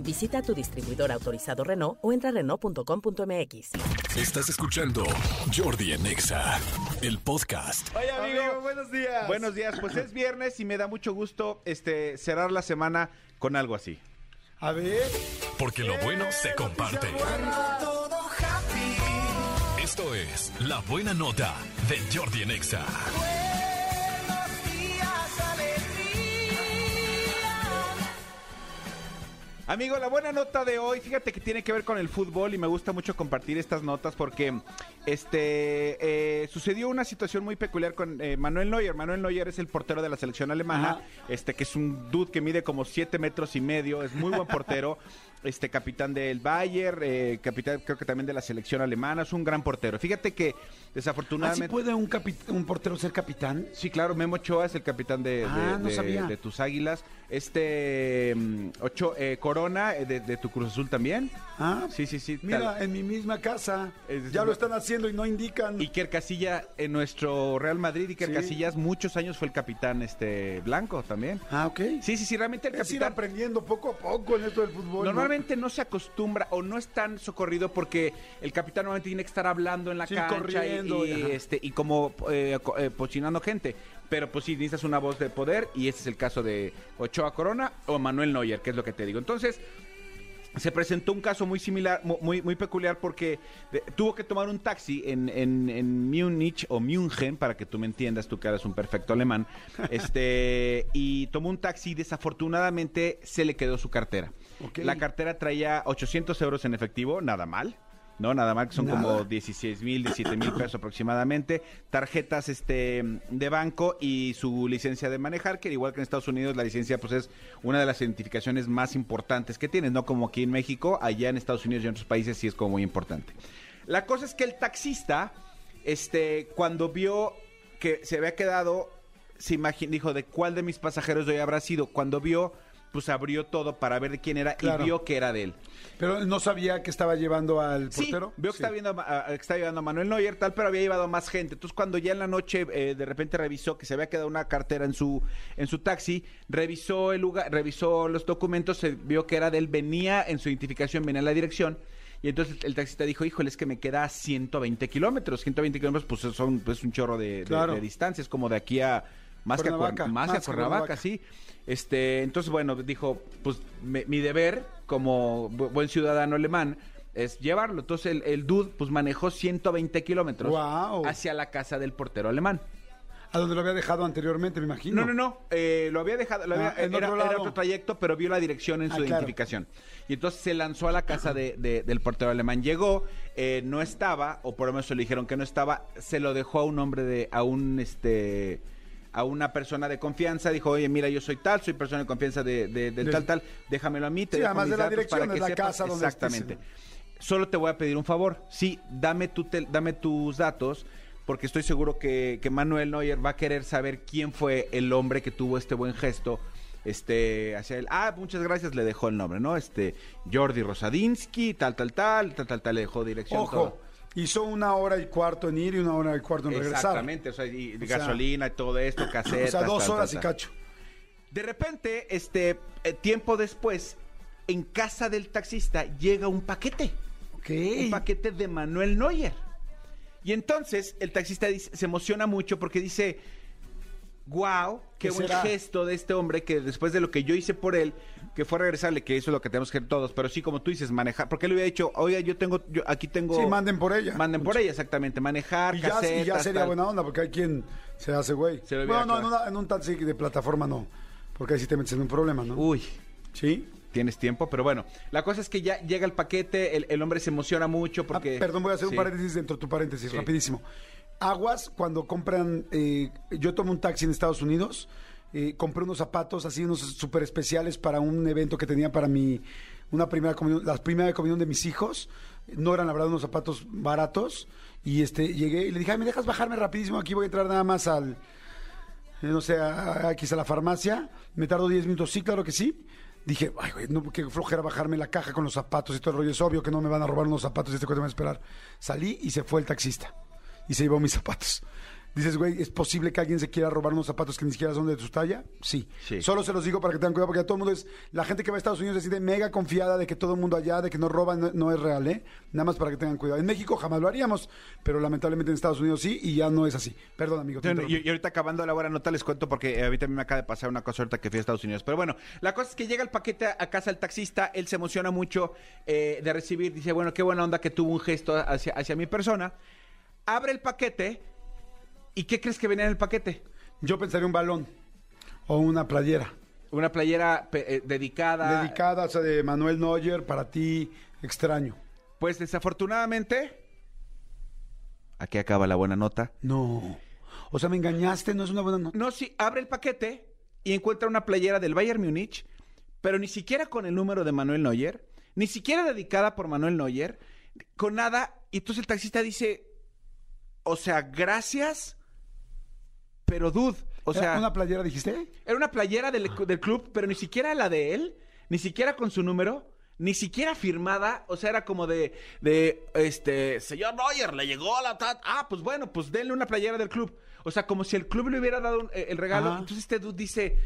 Visita tu distribuidor autorizado Renault o entra a Renault.com.mx. Estás escuchando Jordi en Exa, el podcast. Oye, amigo, Amigo, buenos días. Buenos días. Pues es viernes y me da mucho gusto este cerrar la semana con algo así. A ver. Porque lo bueno se comparte. Todo happy. Esto es La Buena Nota de Jordi en Amigo, la buena nota de hoy, fíjate que tiene que ver con el fútbol y me gusta mucho compartir estas notas porque este eh, sucedió una situación muy peculiar con eh, Manuel Neuer. Manuel Neuer es el portero de la selección alemana, este que es un dude que mide como 7 metros y medio, es muy buen portero. Este capitán del Bayern, eh, capitán creo que también de la selección alemana, es un gran portero. Fíjate que ¿Así desafortunadamente... puede un, un portero ser capitán? Sí, claro, Memo Ochoa es el capitán de, de- Ah, no de- sabía. de tus águilas. Este mm, Ocho, eh, Corona eh, de, de tu Cruz Azul también. Ah, Sí, sí, sí. Mira, tal. en mi misma casa. Es- ya lo están haciendo y no indican. Iker Casilla en nuestro Real Madrid, Iker Sí. Casillas muchos años fue el capitán este blanco también. Ah, ok. Sí, sí, sí, realmente el Es ir capitán aprendiendo poco a poco en esto del fútbol. ¿no? Normalmente ¿no? se acostumbra o no es tan socorrido porque el capitán normalmente tiene que estar hablando en la Sí, cancha y- y, este y como eh, eh, pochinando gente. Pero pues sí, necesitas una voz de poder y ese es el caso de Ochoa Corona o Manuel Neuer, que es lo que te digo. Entonces, se presentó un caso muy similar, mu- muy, muy peculiar porque de- tuvo que tomar un taxi en, en, en Múnich o München, para que tú me entiendas, tú que eres un perfecto alemán, este y tomó un taxi y desafortunadamente se le quedó su cartera. La cartera traía 800 euros en efectivo, nada mal. No, nada mal, que son Nada. como 16 mil, 17 mil pesos aproximadamente. Tarjetas este, de banco y su licencia de manejar, que igual que en Estados Unidos la licencia pues es una de las identificaciones más importantes que tienes, no como aquí en México, allá en Estados Unidos y en otros países sí es como muy importante. La cosa es que el taxista, este, cuando vio que se había quedado, se imagi- dijo de cuál de mis pasajeros hoy habrá sido. Cuando vio, pues abrió todo para ver de quién era Claro. y vio que era de él. Pero no sabía que estaba llevando al Sí, portero. veo que Sí. está, viendo, a- que está llevando a Manuel Neuer, tal, pero había llevado más gente. Entonces, cuando ya en la noche eh, de repente revisó que se había quedado una cartera en su, en su taxi, revisó el lugar, revisó los documentos, se vio que era de él, venía en su identificación, venía en la dirección. Y entonces el taxista dijo, híjole, es que me queda a 120 kilómetros. 120 kilómetros, pues son pues, un chorro de, de- Claro. de distancia. Es como de aquí a... Más que a, Cuernavaca, más que a más Cuernavaca, sí. Este, entonces, bueno, dijo, pues me- mi deber como bu- buen ciudadano alemán es llevarlo. Entonces el, el dude pues manejó 120 kilómetros hacia la casa del portero alemán. A donde lo había dejado anteriormente, me imagino. No, no, no. eh, lo había dejado, lo Ah, había- en era, otro era lado. otro trayecto, pero vio la dirección en Ah, su claro. identificación. Y entonces se lanzó a la casa de- de- del portero alemán. Llegó, eh, no estaba, o por lo menos le dijeron que no estaba, se lo dejó a un hombre de, a un este a una persona de confianza, dijo, oye, mira, yo soy tal, soy persona de confianza de, de- del Del- tal, tal, déjamelo a mí, te Sí, dejo además mis de la datos dirección, para que la sepas casa donde estés. Exactamente. Solo te voy a pedir un favor. Sí, dame, tu tel- dame tus datos, porque estoy seguro que, que Manuel Neuer va a querer saber quién fue el hombre que tuvo este buen gesto este hacia él. Ah, muchas gracias, le dejó el nombre, ¿no? Este Jordi Rosadinsky, tal, tal, tal, tal, tal, tal, le dejó dirección. Ojo, todo. Hizo una hora y cuarto en ir y una hora y cuarto en regresar. Exactamente, o sea, y O sea, gasolina y todo esto, casetas. O sea, dos tal, horas tal, y cacho. De repente, este, eh, tiempo después, en casa del taxista llega un paquete. Ok. Un paquete de Manuel Neuer. Y entonces el taxista dice- se emociona mucho porque dice, wow, qué ¿Qué buen será? gesto de este hombre que después de lo que yo hice por él, que fue regresarle, que eso es lo que tenemos que hacer todos, pero sí, como tú dices, manejar, porque él había dicho, oiga, yo tengo, yo aquí tengo... Sí, manden por ella. Manden por ella, exactamente, manejar, Y ya, y ya casetas, sería tal. buena onda, porque hay quien se hace güey. Se lo hubiera bueno, no, en, una- en un taxi de plataforma no. Porque ahí sí te metes en un problema, ¿no? Uy, Sí. tienes tiempo, pero bueno, la cosa es que ya llega el paquete, el, el hombre se emociona mucho Ah, porque... perdón, voy a hacer Sí. un paréntesis dentro de tu paréntesis, Sí. rapidísimo. Aguas, cuando compran, eh, yo tomo un taxi en Estados Unidos, eh, compré unos zapatos así, unos súper especiales para un evento que tenía para mi, una primera comunión, la primera comunión de mis hijos. No eran, la verdad, unos zapatos baratos. Y este, llegué y le dije, ay, ¿me dejas bajarme rapidísimo? Aquí voy a entrar nada más al, eh, no sé, a- la farmacia. Me tardo 10 minutos. Sí, claro que sí. Dije, ay, güey, no, qué flojera bajarme la caja con los zapatos y todo el rollo. Es obvio que no me van a robar unos zapatos y este cuate me va a esperar. Salí y se fue el taxista. Y se llevó mis zapatos. Dices, güey, ¿es posible que alguien se quiera robar unos zapatos que ni siquiera son de su talla? Sí. Sí. Solo se los digo para que tengan cuidado, porque todo el mundo es. La gente que va a Estados Unidos se siente mega confiada de que todo el mundo allá, de que no roban, no, no es real, ¿eh? Nada más para que tengan cuidado. En México jamás lo haríamos, pero lamentablemente en Estados Unidos sí, y ya no es así. Perdón, amigo. te Bueno, interrumpí. y, y ahorita acabando la buena nota les cuento porque a mí también me acaba de pasar una cosa ahorita que fui a Estados Unidos. Pero bueno, la cosa es que llega el paquete a, casa el taxista, él se emociona mucho eh, de recibir, dice, bueno, qué buena onda que tuvo un gesto hacia, hacia mi persona. Abre el paquete y ¿qué crees que venía en el paquete? Yo pensaría un balón o una playera. Una playera eh, dedicada. Dedicada, o sea, de Manuel Neuer, para ti, extraño. Pues desafortunadamente, aquí acaba la buena nota. No. O sea, me engañaste, no es una buena nota. No, sí, abre el paquete y encuentra una playera del Bayern Múnich, pero ni siquiera con el número de Manuel Neuer, ni siquiera dedicada por Manuel Neuer, con nada. Y entonces el taxista dice, o sea, gracias, pero dude, o ¿Era sea, ¿Una playera dijiste? era una playera del, del club, pero ni siquiera la de él, ni siquiera con su número, ni siquiera firmada. O sea, era como de, de este, señor Neuer, le llegó la tat. Ah, pues bueno, pues denle una playera del club. O sea, como si el club le hubiera dado un- eh, el regalo. Ajá. Entonces este dude dice,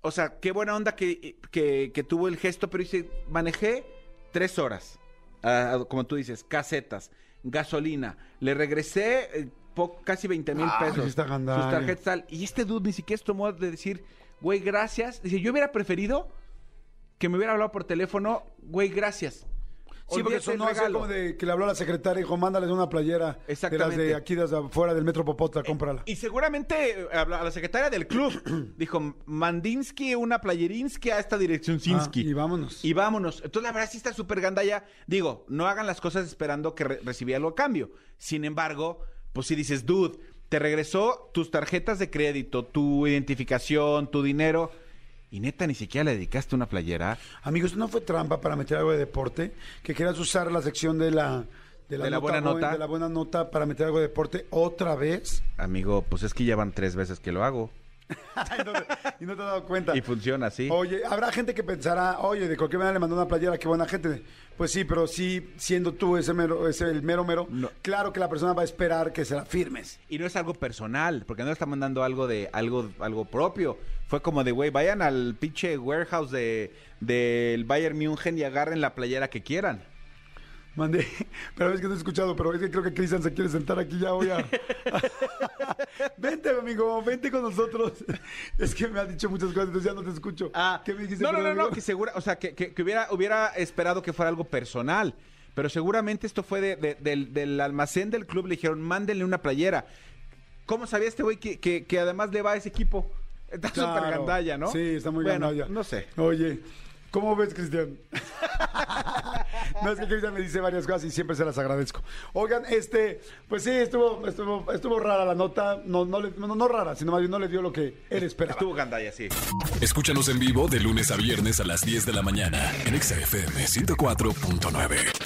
o sea, qué buena onda que, que, que tuvo el gesto, pero dice, manejé tres horas. Ah, como tú dices, casetas, gasolina. Le regresé eh, po- casi 20 mil Ay, pesos. está sus tarjetas tal. Y este dude ni siquiera se tomó de decir, güey, gracias. Dice, yo hubiera preferido que me hubiera hablado por teléfono, güey, gracias. Sí, porque del así regalo. como de que le habló a la secretaria y dijo, mándales una playera de las Exactamente. de aquí, de las de afuera del Metro Popotla, cómprala. Y seguramente eh, a la a la secretaria del club dijo, Mandinsky, una playerinsky a esta dirección Sinsky. Ah, y vámonos. Y vámonos. Entonces, la verdad sí está súper gandalla. Digo, no hagan las cosas esperando que re- recibí algo a cambio. Sin embargo, pues si dices, dude, te regresó tus tarjetas de crédito, tu identificación, tu dinero. Y neta, ni siquiera le dedicaste una playera. Amigos, ¿no fue trampa para meter algo de deporte? Que quieras usar la sección de la, De la buena nota. De la buena nota para meter algo de deporte otra vez. Amigo, pues es que ya van tres veces que lo hago. y, no, y no te has dado cuenta. Y funciona así. Oye, habrá gente que pensará, oye, de cualquier manera le mandó una playera, qué buena gente. Pues sí, pero sí, siendo tú ese mero, ese el mero mero, No. claro que la persona va a esperar que se la firmes. Y no es algo personal, porque no está mandando algo de algo algo propio. Fue como de, güey, vayan al pinche warehouse de del Bayern München y agarren la playera que quieran. Mandé, pero es que no he escuchado, pero es que creo que Cristian se quiere sentar aquí ya, voy a... vente, amigo, vente con nosotros. Es que me ha dicho muchas cosas, entonces ya no te escucho. ¿Qué me dijiste? Ah, no, no, no, no, que segura, o sea, que, que- que hubiera, hubiera esperado que fuera algo personal. Pero seguramente esto fue de- de- del, del almacén del club, le dijeron, mándenle una playera. ¿Cómo sabía este güey que, que- que además le va a ese equipo? Está Claro. súper gandalla, ¿no? Sí, está muy bueno, gandalla. No sé. Oye, ¿cómo ves, Cristian? No, es que Cristian me dice varias cosas y siempre se las agradezco. Oigan, este, pues sí, estuvo, estuvo, estuvo rara la nota. No, no, le- no, no rara, sino más bien no le dio lo que él esperaba. Estuvo gandalla, sí. Escúchanos en vivo de lunes a viernes a las 10 de la mañana en Exa FM 104.9.